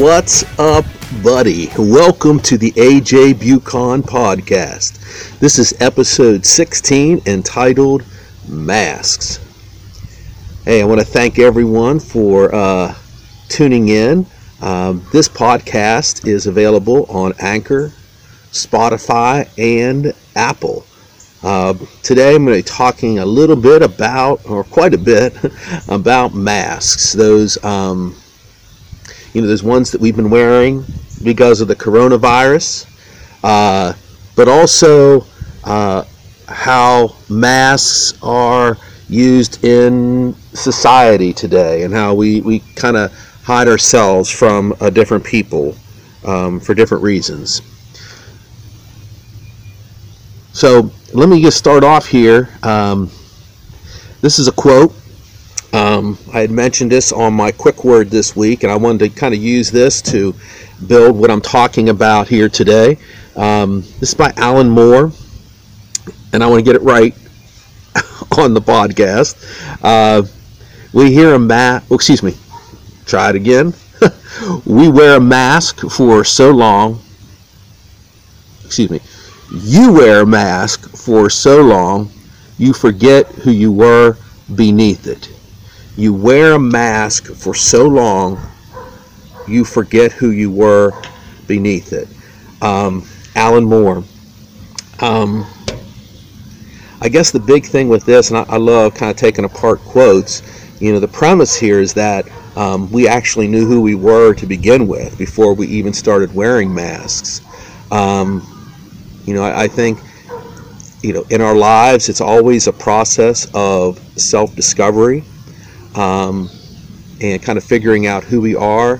What's up, buddy? Welcome to the AJ Bucon podcast. This is episode 16 entitled Masks. Hey, I want to thank everyone for uh, tuning in. Um, this podcast is available on Anchor, Spotify, and Apple. Uh, today I'm going to be talking a little bit about, or quite a bit, about masks. Those, um, you know, those ones that we've been wearing because of the coronavirus, uh, but also uh, how masks are used in society today and how we, we kind of hide ourselves from uh, different people um, for different reasons. So let me just start off here. Um, this is a quote. Um, I had mentioned this on my quick word this week, and I wanted to kind of use this to build what I'm talking about here today. Um, this is by Alan Moore, and I want to get it right on the podcast. Uh, we hear a mask. Oh, excuse me. Try it again. we wear a mask for so long. Excuse me you wear a mask for so long, you forget who you were beneath it. You wear a mask for so long, you forget who you were beneath it. Um, Alan Moore. Um, I guess the big thing with this, and I, I, love kind of taking apart quotes, you know, the premise here is that um, we actually knew who we were to begin with before we even started wearing masks. Um, you know, I, I think, you know, in our lives, it's always a process of self discovery um, and kind of figuring out who we are,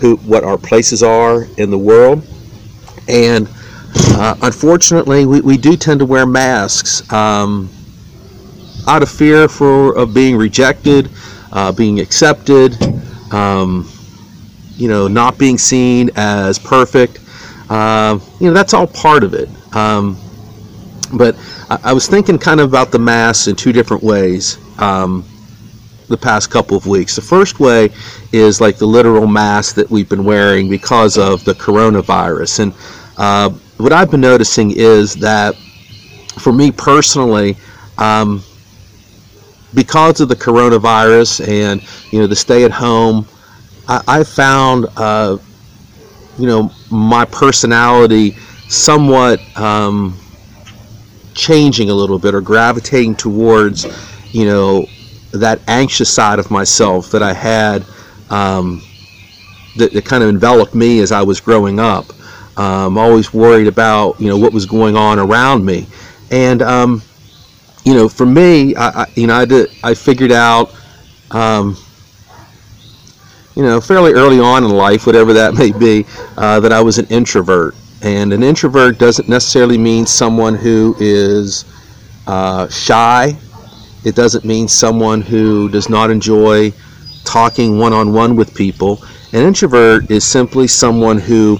who what our places are in the world. And uh, unfortunately, we, we do tend to wear masks um, out of fear for of being rejected, uh, being accepted, um, you know, not being seen as perfect. Uh, you know, that's all part of it. Um, but I, I, was thinking kind of about the mass in two different ways um, the past couple of weeks. The first way is like the literal mask that we've been wearing because of the coronavirus. And uh, what I've been noticing is that for me personally, um, because of the coronavirus and you know the stay at home, I, I found uh, you know my personality somewhat um, changing a little bit or gravitating towards, you know, that anxious side of myself that I had um, that, that, kind of enveloped me as I was growing up. Um, always worried about, you know, what was going on around me. And, um, you know, for me, I, I, you know, I, did, I figured out, um, you know, fairly early on in life, whatever that may be, uh, that I was an introvert. And an introvert doesn't necessarily mean someone who is uh, shy. It doesn't mean someone who does not enjoy talking one on one with people. An introvert is simply someone who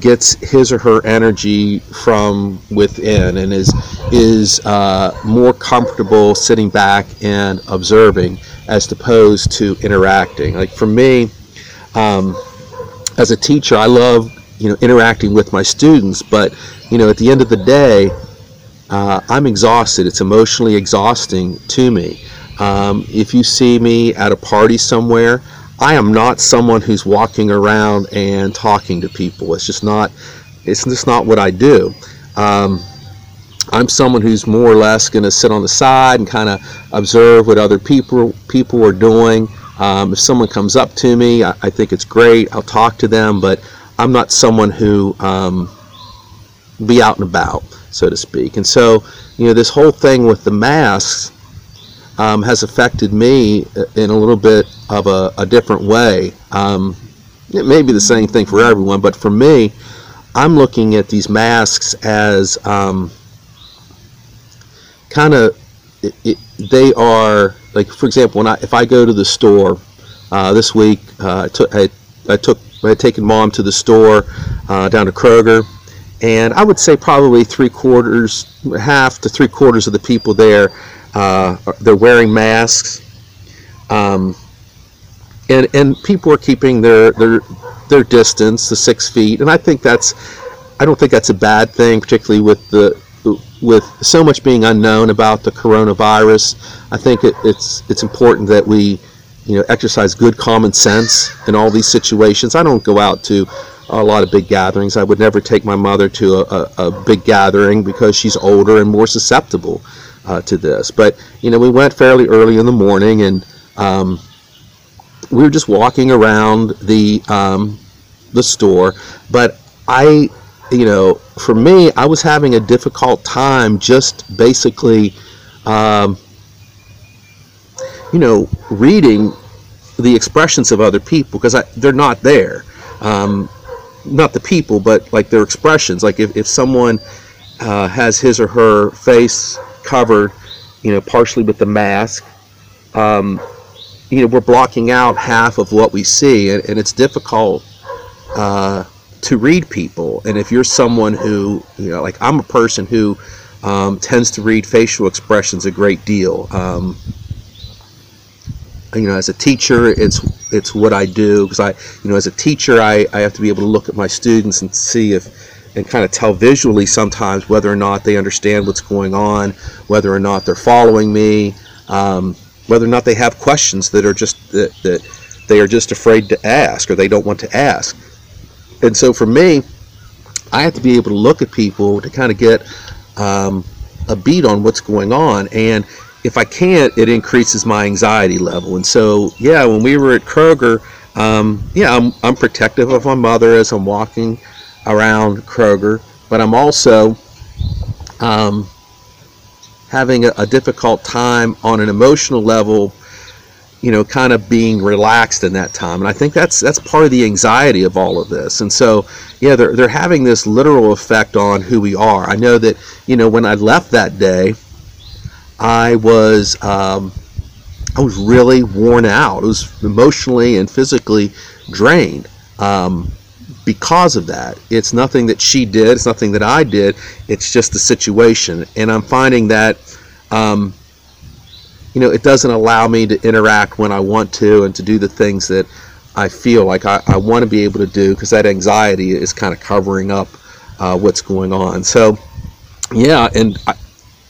gets his or her energy from within and is is uh, more comfortable sitting back and observing as opposed to interacting. Like for me, um, as a teacher, I love you know interacting with my students but you know at the end of the day uh, i'm exhausted. It's emotionally exhausting to me. Um, if you see me at a party somewhere i am not someone who's walking around and talking to people. It's just not it's just not what i do. Um, i'm someone who's more or less going to sit on the side and kind of observe what other people people are doing. Um, if someone comes up to me I, I think it's great. I'll talk to them but I'm not someone who um, be out and about, so to speak. And so, you know, this whole thing with the masks um, has affected me in a little bit of a, a different way. Um, it may be the same thing for everyone, but for me, I'm looking at these masks as um, kind of they are like, for example, when I if I go to the store uh, this week, uh, I, took, I, I took I had taken mom to the store uh, down to Kroger, and I would say probably three quarters, half to three quarters of the people there, uh, they're wearing masks. Um, and and people are keeping their their their distance, the six feet, and I think that's I don't think that's a bad thing, particularly with the with so much being unknown about the coronavirus. I think it, it's it's important that we you know exercise good common sense in all these situations. I don't go out to a lot of big gatherings. I would never take my mother to a, a, a big gathering because she's older and more susceptible uh, to this. But you know, we went fairly early in the morning, and um, we were just walking around the um, the store. But I, you know, for me, I was having a difficult time just basically, um, you know, reading the expressions of other people because they're not there. Um, not the people, but like their expressions. Like if, if someone uh, has his or her face covered, you know, partially with the mask, um, you know, we're blocking out half of what we see, and, and it's difficult uh, to read people. And if you're someone who, you know, like I'm a person who um, tends to read facial expressions a great deal. Um, you know, as a teacher, it's it's what I do because I, you know, as a teacher, I, I have to be able to look at my students and see if and kind of tell visually sometimes whether or not they understand what's going on, whether or not they're following me, um, whether or not they have questions that are just that, that they are just afraid to ask or they don't want to ask. And so for me, I have to be able to look at people to kind of get um, a beat on what's going on and if I can't, it increases my anxiety level. And so, yeah, when we were at Kroger, um, yeah, I'm, I'm protective of my mother as I'm walking around Kroger, but I'm also um, having a, a, difficult time on an emotional level, you know, kind of being relaxed in that time. And I think that's that's part of the anxiety of all of this. And so, yeah, they're, they're having this literal effect on who we are. I know that, you know, when I left that day, I was um, I was really worn out. I was emotionally and physically drained um, because of that. It's nothing that she did. It's nothing that I did. It's just the situation, and I'm finding that. Um, you know, it doesn't allow me to interact when I want to and to do the things that I feel like I, I want to be able to do because that anxiety is kind of covering up uh, what's going on. So, yeah, and I,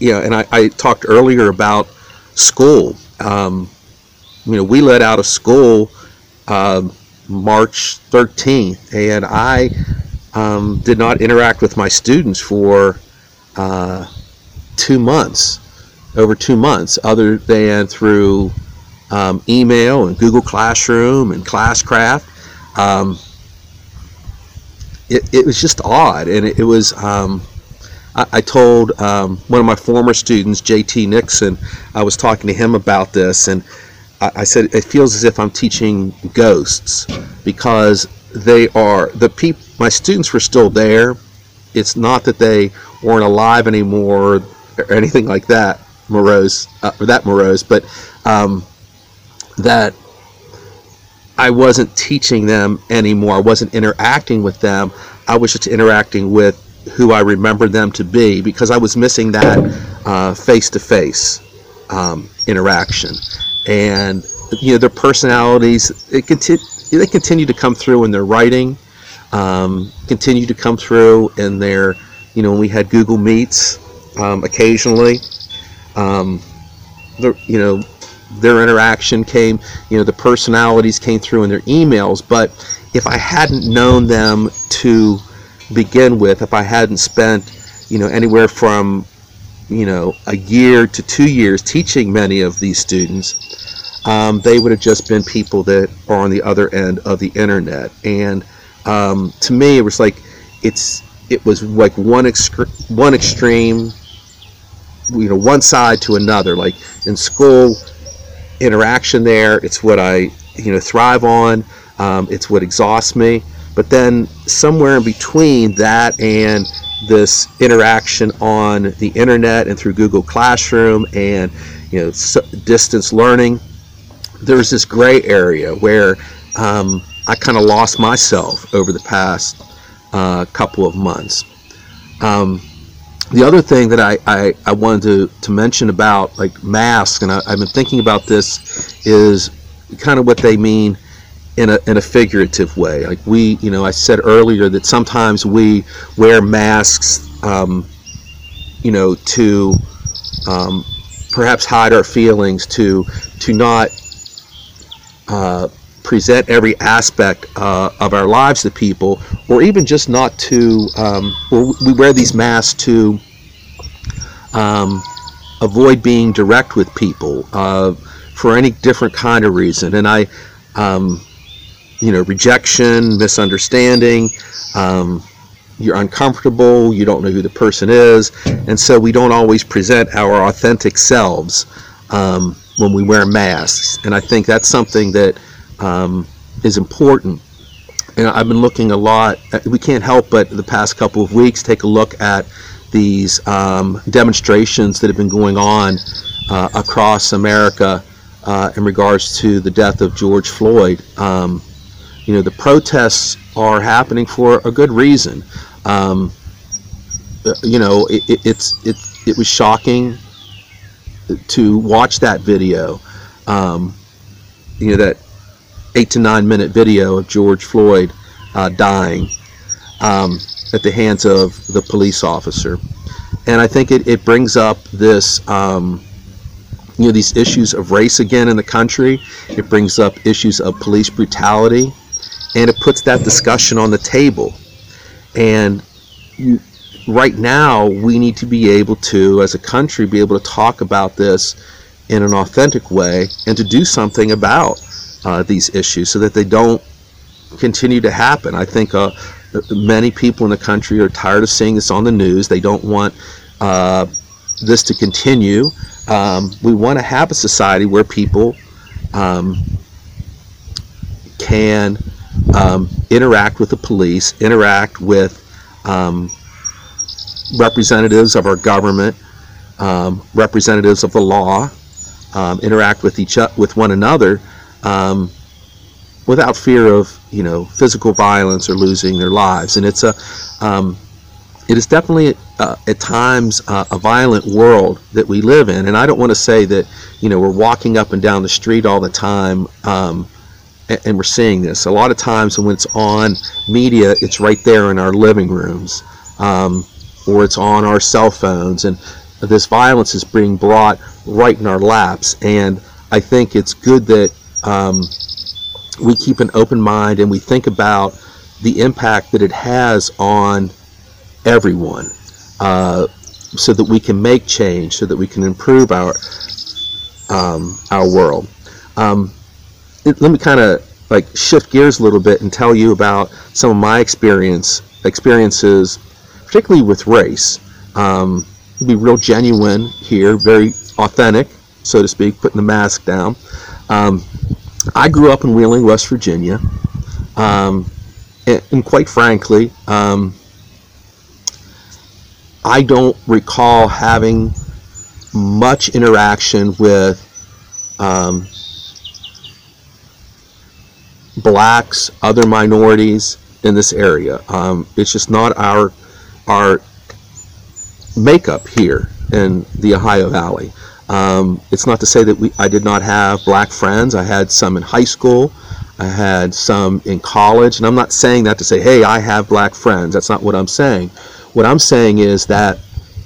yeah, and I, I talked earlier about school. Um, you know, we let out of school uh, March 13th, and I um, did not interact with my students for uh, two months, over two months, other than through um, email and Google Classroom and Classcraft. Um, it, it was just odd, and it, it was um, I, I told um, one of my former students, JT Nixon, I was talking to him about this, and I, I said it feels as if I'm teaching ghosts because they are the people. My students were still there. It's not that they weren't alive anymore or anything like that, morose uh, or that morose, but um, that I wasn't teaching them anymore. I wasn't interacting with them. I was just interacting with who I remember them to be because I was missing that face to face interaction. And you know their personalities it conti- they continue to come through in their writing, um, continue to come through in their you know we had Google Meets um, occasionally. Um, the, you know their interaction came you know the personalities came through in their emails but if i hadn't known them to begin with if I hadn't spent, you know, anywhere from, you know, a year to two years teaching many of these students, um, they would have just been people that are on the other end of the internet. And um, to me, it was like it's it was like one excre- one extreme, you know, one side to another. Like in school, interaction there, it's what I you know thrive on. Um, it's what exhausts me. But then somewhere in between that and this interaction on the internet and through Google Classroom and you know distance learning, there's this gray area where um, I kind of lost myself over the past uh, couple of months. Um, the other thing that I, I, I, wanted to, to mention about like masks, and I, I've been thinking about this, is kind of what they mean in a, in a figurative way. Like we, you know, I said earlier that sometimes we wear masks, um, you know, to um, perhaps hide our feelings, to to not uh, present every aspect uh, of our lives to people, or even just not to, um, or we wear these masks to um, avoid being direct with people uh, for any different kind of reason. And I, um, you know, rejection, misunderstanding, um, you're uncomfortable, you don't know who the person is, and so we don't always present our authentic selves um, when we wear masks. And I think that's something that um, is important. And I've been looking a lot. We can't help but the past couple of weeks take a look at these um, demonstrations that have been going on uh, across America uh, in regards to the death of George Floyd. Um, you know, the protests are happening for a good reason. Um, you know, it, it, it's it, it was shocking to watch that video. Um, you know that eight to nine minute video of George Floyd uh, dying um, at the hands of the police officer. And I think it, it brings up this, um, you know, these issues of race again in the country. It brings up issues of police brutality, and it puts that discussion on the table. And right now, we need to be able to, as a country, be able to talk about this in an authentic way and to do something about uh, these issues so that they don't continue to happen. I think uh, many people in the country are tired of seeing this on the news. They don't want uh, this to continue. Um, we want to have a society where people um, can um, interact with the police, interact with um, representatives of our government, um, representatives of the law, um, interact with each with one another um, without fear of you know physical violence or losing their lives. And it's a um, it is definitely uh, at times uh, a violent world that we live in. And I don't want to say that you know we're walking up and down the street all the time. And, and we're seeing this a lot of times when it's on media it's right there in our living rooms um, or it's on our cell phones and this violence is being brought right in our laps and i think it's good that um, we keep an open mind and we think about the impact that it has on everyone uh, so that we can make change, so that we can improve our um, our world. Um, it, let me kind of like shift gears a little bit and tell you about some of my experience experiences, particularly with race. Um, be real genuine here, very authentic, so to speak, putting the mask down. Um, I grew up in Wheeling, West Virginia, um, and, and, quite frankly, um, I don't recall having much interaction with um, blacks, other minorities in this area. Um, it's just not our our makeup here in the Ohio Valley. Um, it's not to say that we, I did not have black friends. I had some in high school. I had some in college. And I'm not saying that to say, hey, I have black friends. That's not what I'm saying. What I'm saying is that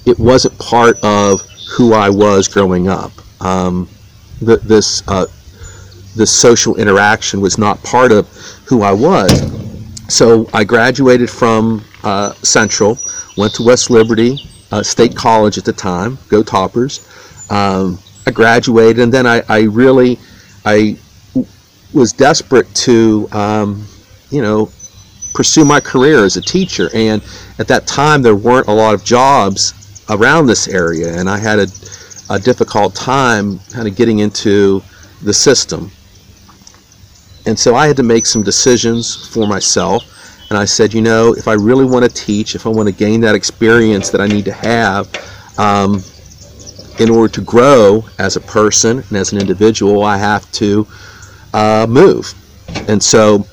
it wasn't part of who I was growing up. Um, this, uh, this social interaction was not part of who I was. So I graduated from uh, Central, went to West Liberty uh, State College at the time, go Toppers um, I graduated, and then I, I really I was desperate to um, you know pursue my career as a teacher. And at that time, there weren't a lot of jobs around this area, and I had a, a difficult time kind of getting into the system. And so I had to make some decisions for myself. And I said, you know, if I really want to teach, if I want to gain that experience that I need to have, um, in order to grow as a person and as an individual, I have to uh, move. And so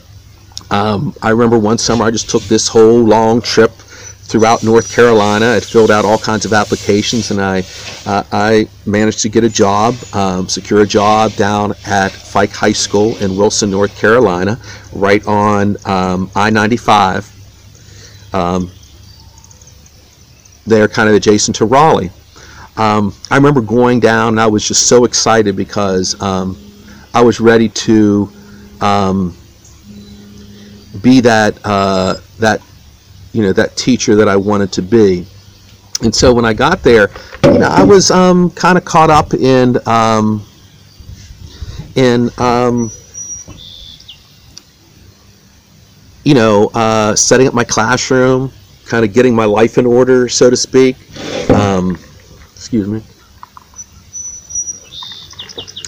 um, I remember one summer I just took this whole long trip throughout North Carolina. I filled out all kinds of applications, and I uh, I managed to get a job, um, secure a job down at Fike High School in Wilson, North Carolina, right on um, I-95. Um, they're kind of adjacent to Raleigh. Um, I remember going down, and I was just so excited because um, I was ready to um, be that uh, that you know that teacher that I wanted to be. And so when I got there, you know, I was um, kind of caught up in um, in um, you know uh, setting up my classroom, kind of getting my life in order, so to speak. Um, excuse me.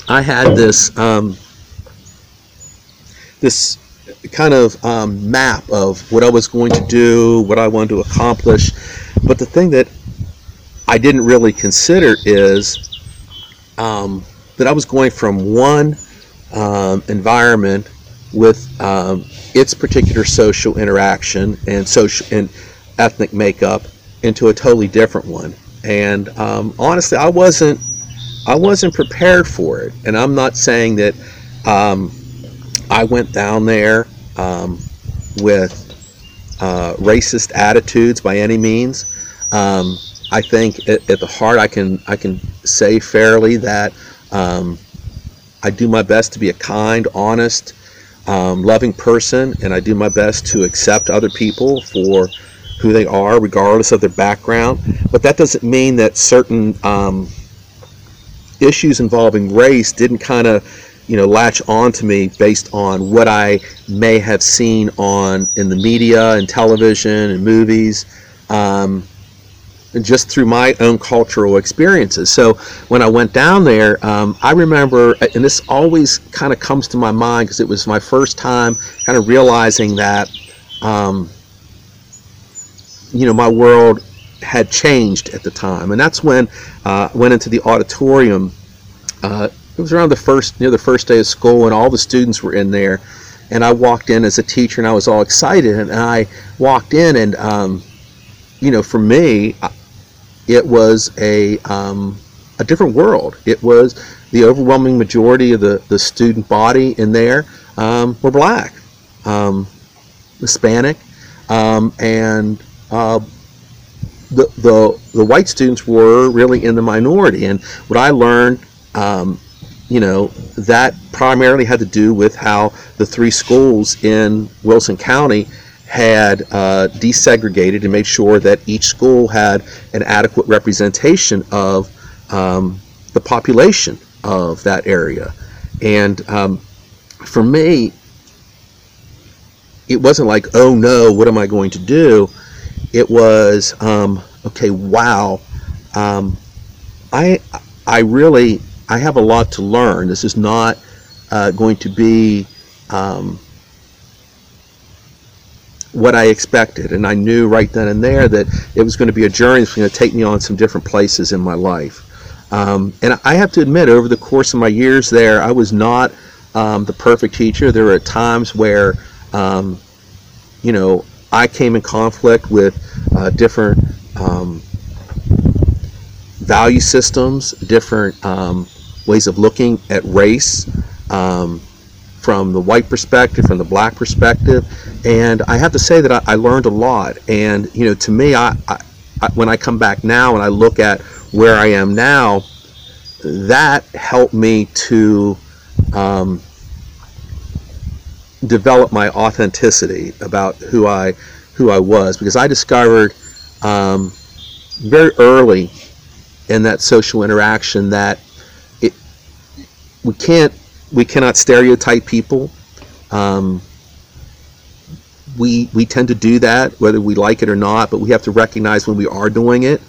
I had this um, this kind of um, map of what I was going to do, what I wanted to accomplish. But the thing that I didn't really consider is um, that I was going from one um, environment with um, its particular social interaction and social and ethnic makeup into a totally different one. And um, honestly, I wasn't I wasn't prepared for it. And I'm not saying that um, I went down there um, with uh, racist attitudes by any means. Um, I think at, at, the heart, I can I can say fairly that um, I do my best to be a kind, honest, um, loving person, and I do my best to accept other people for who they are, regardless of their background. But that doesn't mean that certain um, issues involving race didn't kind of you know latch on to me based on what I may have seen on in the media and television and movies um, and just through my own cultural experiences. So when I went down there um, I remember and this always kind of comes to my mind because it was my first time kind of realizing that um, you know my world had changed at the time. And that's when uh, I went into the auditorium uh, it was around the first near the first day of school and all the students were in there and i walked in as a teacher and i was all excited and i walked in and um, you know for me it was a um, a different world. It was the overwhelming majority of the, the student body in there um, were black um, hispanic um, and uh, the, the, the white students were really in the minority and what i learned um, you know, that primarily had to do with how the three schools in Wilson County had uh, desegregated and made sure that each school had an adequate representation of um, the population of that area. And um, for me, it wasn't like, oh no, what am I going to do? It was, um, okay, wow, um, I I really I have a lot to learn. This is not uh, going to be um, what I expected, and I knew right then and there that it was going to be a journey that's going to take me on some different places in my life. Um, and I have to admit, over the course of my years there, I was not um, the perfect teacher. There were times where, um, you know, I came in conflict with uh, different um, value systems, different um, ways of looking at race um, from the white perspective, from the black perspective, and I have to say that I, I learned a lot. And you know, to me, I, I, I, when I come back now and I look at where I am now, that helped me to um, develop my authenticity about who I who I was because I discovered um, very early in that social interaction that we can't we cannot stereotype people. Um, we we tend to do that whether we like it or not, but we have to recognize when we are doing it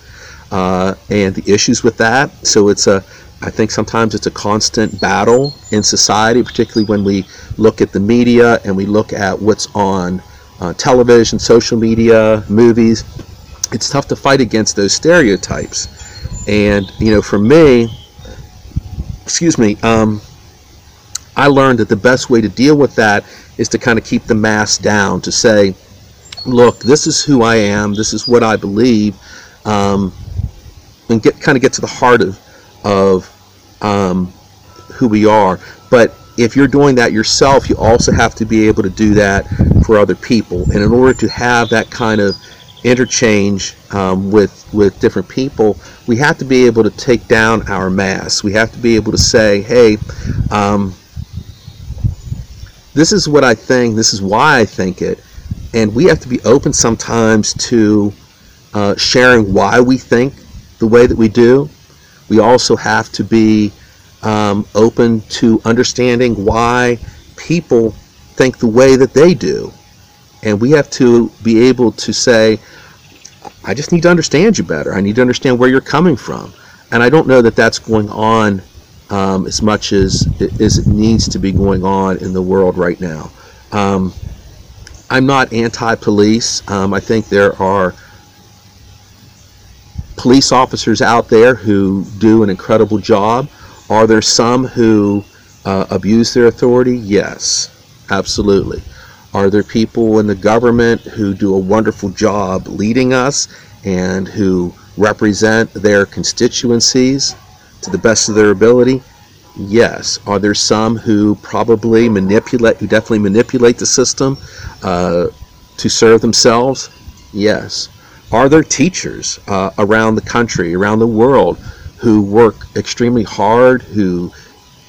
uh, and the issues with that. So it's a I think sometimes it's a constant battle in society, particularly when we look at the media and we look at what's on uh, television, social media, movies. It's tough to fight against those stereotypes. And you know, for me, excuse me, um, I learned that the best way to deal with that is to kind of keep the mass down, to say, look, this is who I am, this is what I believe, um, and get kind of get to the heart of of um, who we are. But if you're doing that yourself, you also have to be able to do that for other people. And in order to have that kind of interchange um, with with different people, we have to be able to take down our masks. We have to be able to say, "Hey, um, this is what I think. This is why I think it," and we have to be open sometimes to uh, sharing why we think the way that we do. We also have to be um, open to understanding why people think the way that they do. And we have to be able to say, I just need to understand you better. I need to understand where you're coming from. And I don't know that that's going on um, as much as, as it needs to be going on in the world right now. Um, I'm not anti police. Um, I think there are police officers out there who do an incredible job. Are there some who uh, abuse their authority? Yes, absolutely. Are there people in the government who do a wonderful job leading us and who represent their constituencies to the best of their ability? Yes. Are there some who probably manipulate, who definitely manipulate the system uh, to serve themselves? Yes. Are there teachers uh, around the country, around the world, who work extremely hard, who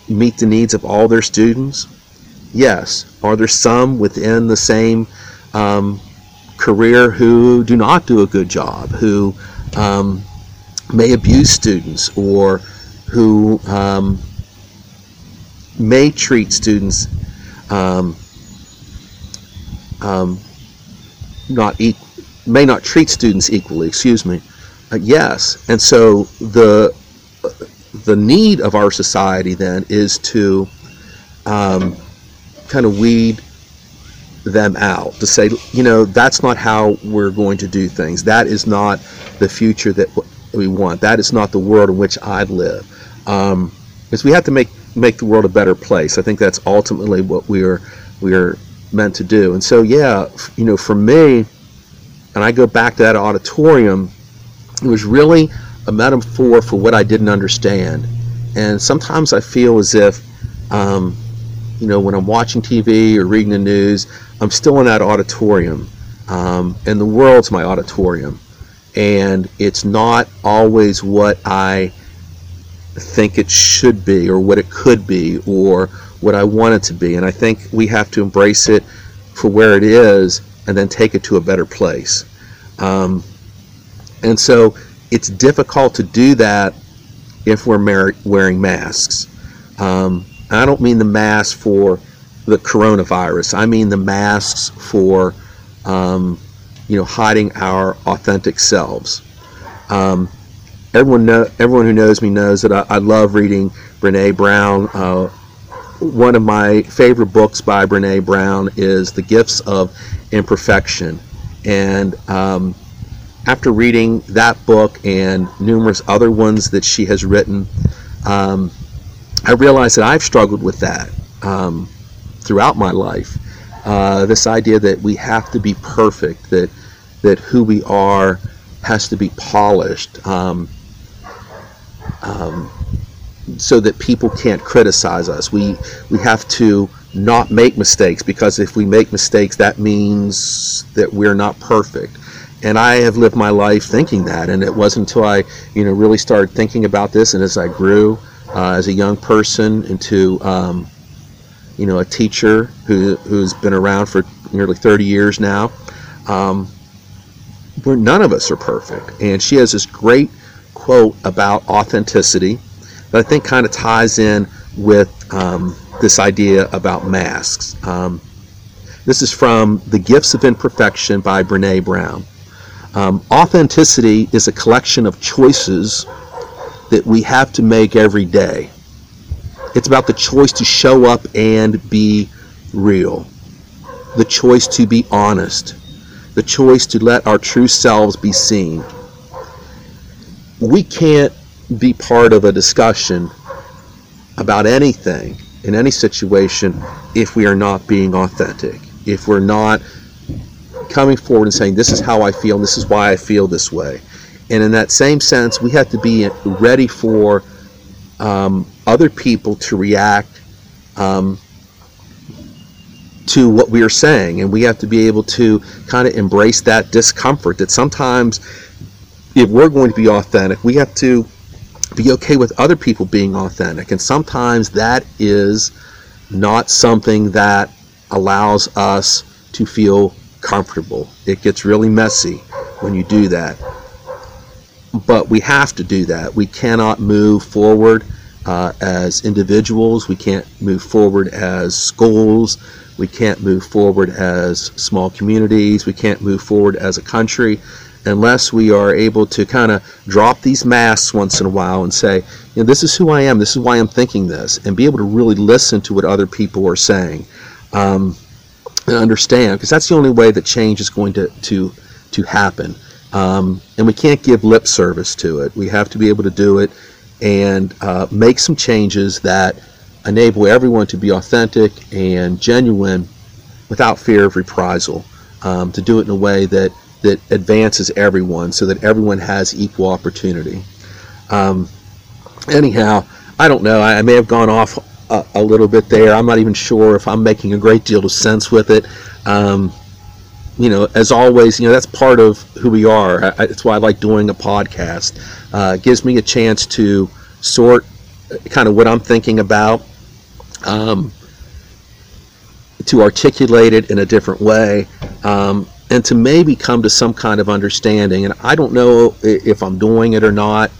meet the needs of all their students? Yes. Are there some within the same um, career who do not do a good job, who um, may abuse students, or who um, may treat students um, um, not e- may not treat students equally. Excuse me. Uh, yes, and so the the need of our society then is to um, kind of weed them out to say, you know, that's not how we're going to do things. That is not the future that we want. That is not the world in which I live. Um, because we have to make make the world a better place. I think that's ultimately what we are we are meant to do. And so, yeah, you know, for me, and I go back to that auditorium, it was really a metaphor for what I didn't understand. And sometimes I feel as if, um, you know, when I'm watching TV or reading the news, I'm still in that auditorium. Um, and the world's my auditorium. And it's not always what I think it should be or what it could be or what I want it to be. And I think we have to embrace it for where it is and then take it to a better place. Um, and so it's difficult to do that if we're mar- wearing masks. Um, I don't mean the mask for the coronavirus. I mean the masks for, um, you know, hiding our authentic selves. Um, everyone know, everyone who knows me knows that I, I love reading Brene Brown. Uh, one of my favorite books by Brene Brown is The Gifts of Imperfection. And um, after reading that book and numerous other ones that she has written, um, I realized that I've struggled with that um, throughout my life. Uh, this idea that we have to be perfect, that that who we are has to be polished. Um, um, so that people can't criticize us. We we have to not make mistakes because if we make mistakes, that means that we're not perfect. And I have lived my life thinking that, and it wasn't until I, you know, really started thinking about this, and as I grew uh, as a young person into, um, you know, a teacher who who's been around for nearly 30 years now, um, where none of us are perfect. And she has this great quote about authenticity that I think kind of ties in with um, this idea about masks. Um, this is from The Gifts of Imperfection by Brene Brown. Um, authenticity is a collection of choices that we have to make every day. It's about the choice to show up and be real, the choice to be honest, the choice to let our true selves be seen we can't be part of a discussion about anything in any situation if we are not being authentic, if we're not coming forward and saying, This is how I feel, and this is why I feel this way. And in that same sense, we have to be ready for um, other people to react um, to what we are saying. And we have to be able to kind of embrace that discomfort that sometimes, if we're going to be authentic, we have to be okay with other people being authentic. And sometimes that is not something that allows us to feel comfortable. It gets really messy when you do that. But we have to do that. We cannot move forward uh, as individuals. We can't move forward as schools. We can't move forward as small communities. We can't move forward as a country unless we are able to kind of drop these masks once in a while and say, you know, this is who I am, this is why I'm thinking this, and be able to really listen to what other people are saying um, and understand, because that's the only way that change is going to to to happen. Um, and we can't give lip service to it. We have to be able to do it and uh, make some changes that enable everyone to be authentic and genuine without fear of reprisal. Um, to do it in a way that that advances everyone so that everyone has equal opportunity. Um, anyhow, I don't know. I, I may have gone off a, a, little bit there. I'm not even sure if I'm making a great deal of sense with it. Um, you know, as always, you know, that's part of who we are. It's why I like doing a podcast. Uh, it gives me a chance to sort kind of what I'm thinking about, um, to articulate it in a different way. Um, and to maybe come to some kind of understanding. And I don't know if I'm doing it or not,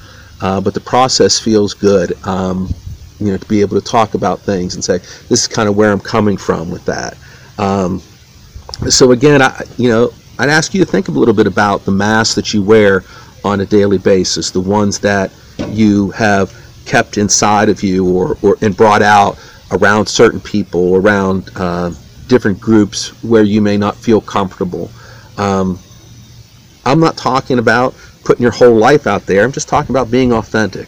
uh, but the process feels good. Um, you know, to be able to talk about things and say, this is kind of where I'm coming from with that. So again, I, you know, I'd ask you to think a little bit about the masks that you wear on a daily basis, the ones that you have kept inside of you or, or and brought out around certain people, around uh, different groups where you may not feel comfortable. Um, I'm not talking about putting your whole life out there. I'm just talking about being authentic.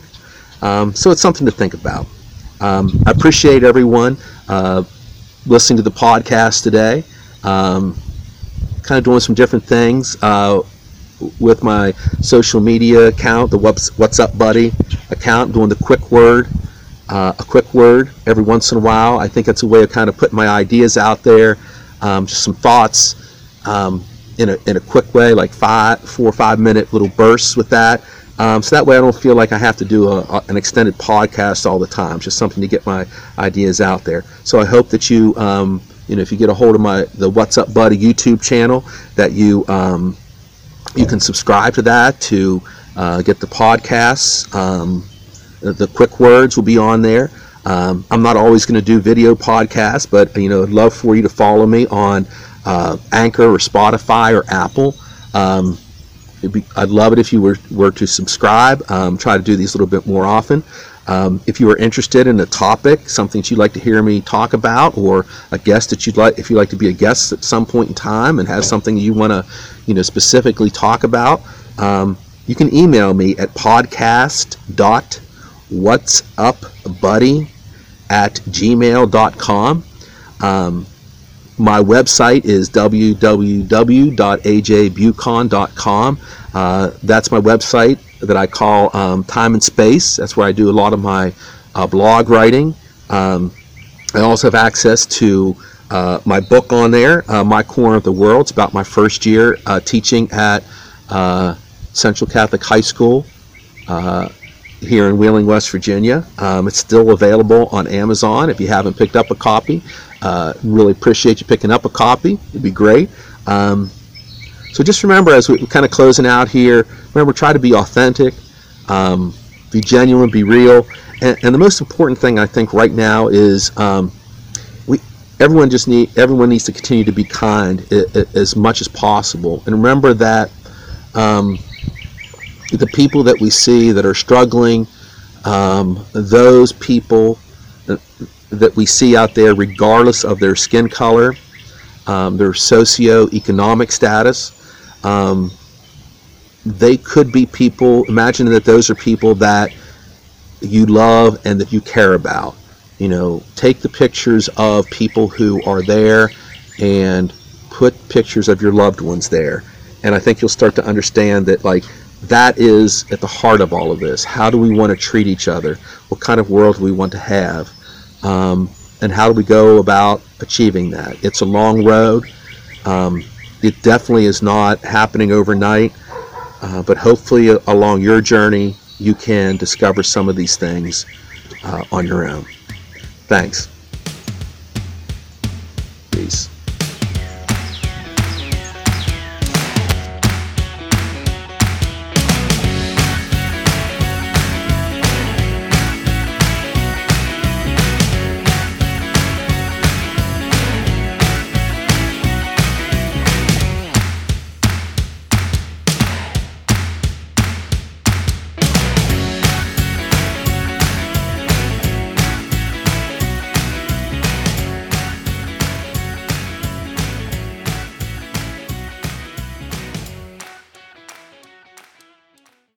Um, so it's something to think about. Um, I appreciate everyone uh, listening to the podcast today. Um, kind of doing some different things uh, with my social media account, the What's, What's Up Buddy account, doing the quick word. Uh, a quick word every once in a while. I think it's a way of kind of putting my ideas out there, um, just some thoughts. Um, in a, in a quick way, like five, four or five minute little bursts with that. Um, so that way I don't feel like I have to do a, a, an extended podcast all the time. Just something to get my ideas out there. So I hope that you, um, you know, if you get a hold of my the What's Up Buddy YouTube channel, that you um, you can subscribe to that to uh, get the podcasts. Um, the quick words will be on there. Um, I'm not always going to do video podcasts, but you know, I'd love for you to follow me on uh, Anchor or Spotify or Apple. Um, be, I'd love it if you were, were to subscribe. Um, try to do these a little bit more often. Um, if you are interested in a topic, something that you'd like to hear me talk about, or a guest that you'd like, if you'd like to be a guest at some point in time and has something you want to, you know, specifically talk about, um, you can email me at podcast.whatsupbuddy at gmail.com. Um, my website is www.ajbucon.com. Uh, that's my website that I call um, Time and Space. That's where I do a lot of my uh, blog writing. Um, I also have access to uh, my book on there, uh, My Corner of the World. It's about my first year uh, teaching at uh, Central Catholic High School here in Wheeling, West Virginia. Um, it's still available on Amazon if you haven't picked up a copy. Uh, really appreciate you picking up a copy. It'd be great. Um, so just remember, as we're kind of closing out here, remember try to be authentic, um, be genuine, be real, and, and, the most important thing I think right now is um, we everyone just need everyone needs to continue to be kind as much as possible, and remember that um, the people that we see that are struggling, um, those people that we see out there, regardless of their skin color, um, their socio-economic status. Um, they could be people, imagine that those are people that you love and that you care about. You know, take the pictures of people who are there and put pictures of your loved ones there. And I think you'll start to understand that, like, that is at the heart of all of this. How do we want to treat each other? What kind of world do we want to have? Um, and how do we go about achieving that? It's a long road. Um, it definitely is not happening overnight, uh, but hopefully, along your journey, you can discover some of these things uh, on your own. Thanks.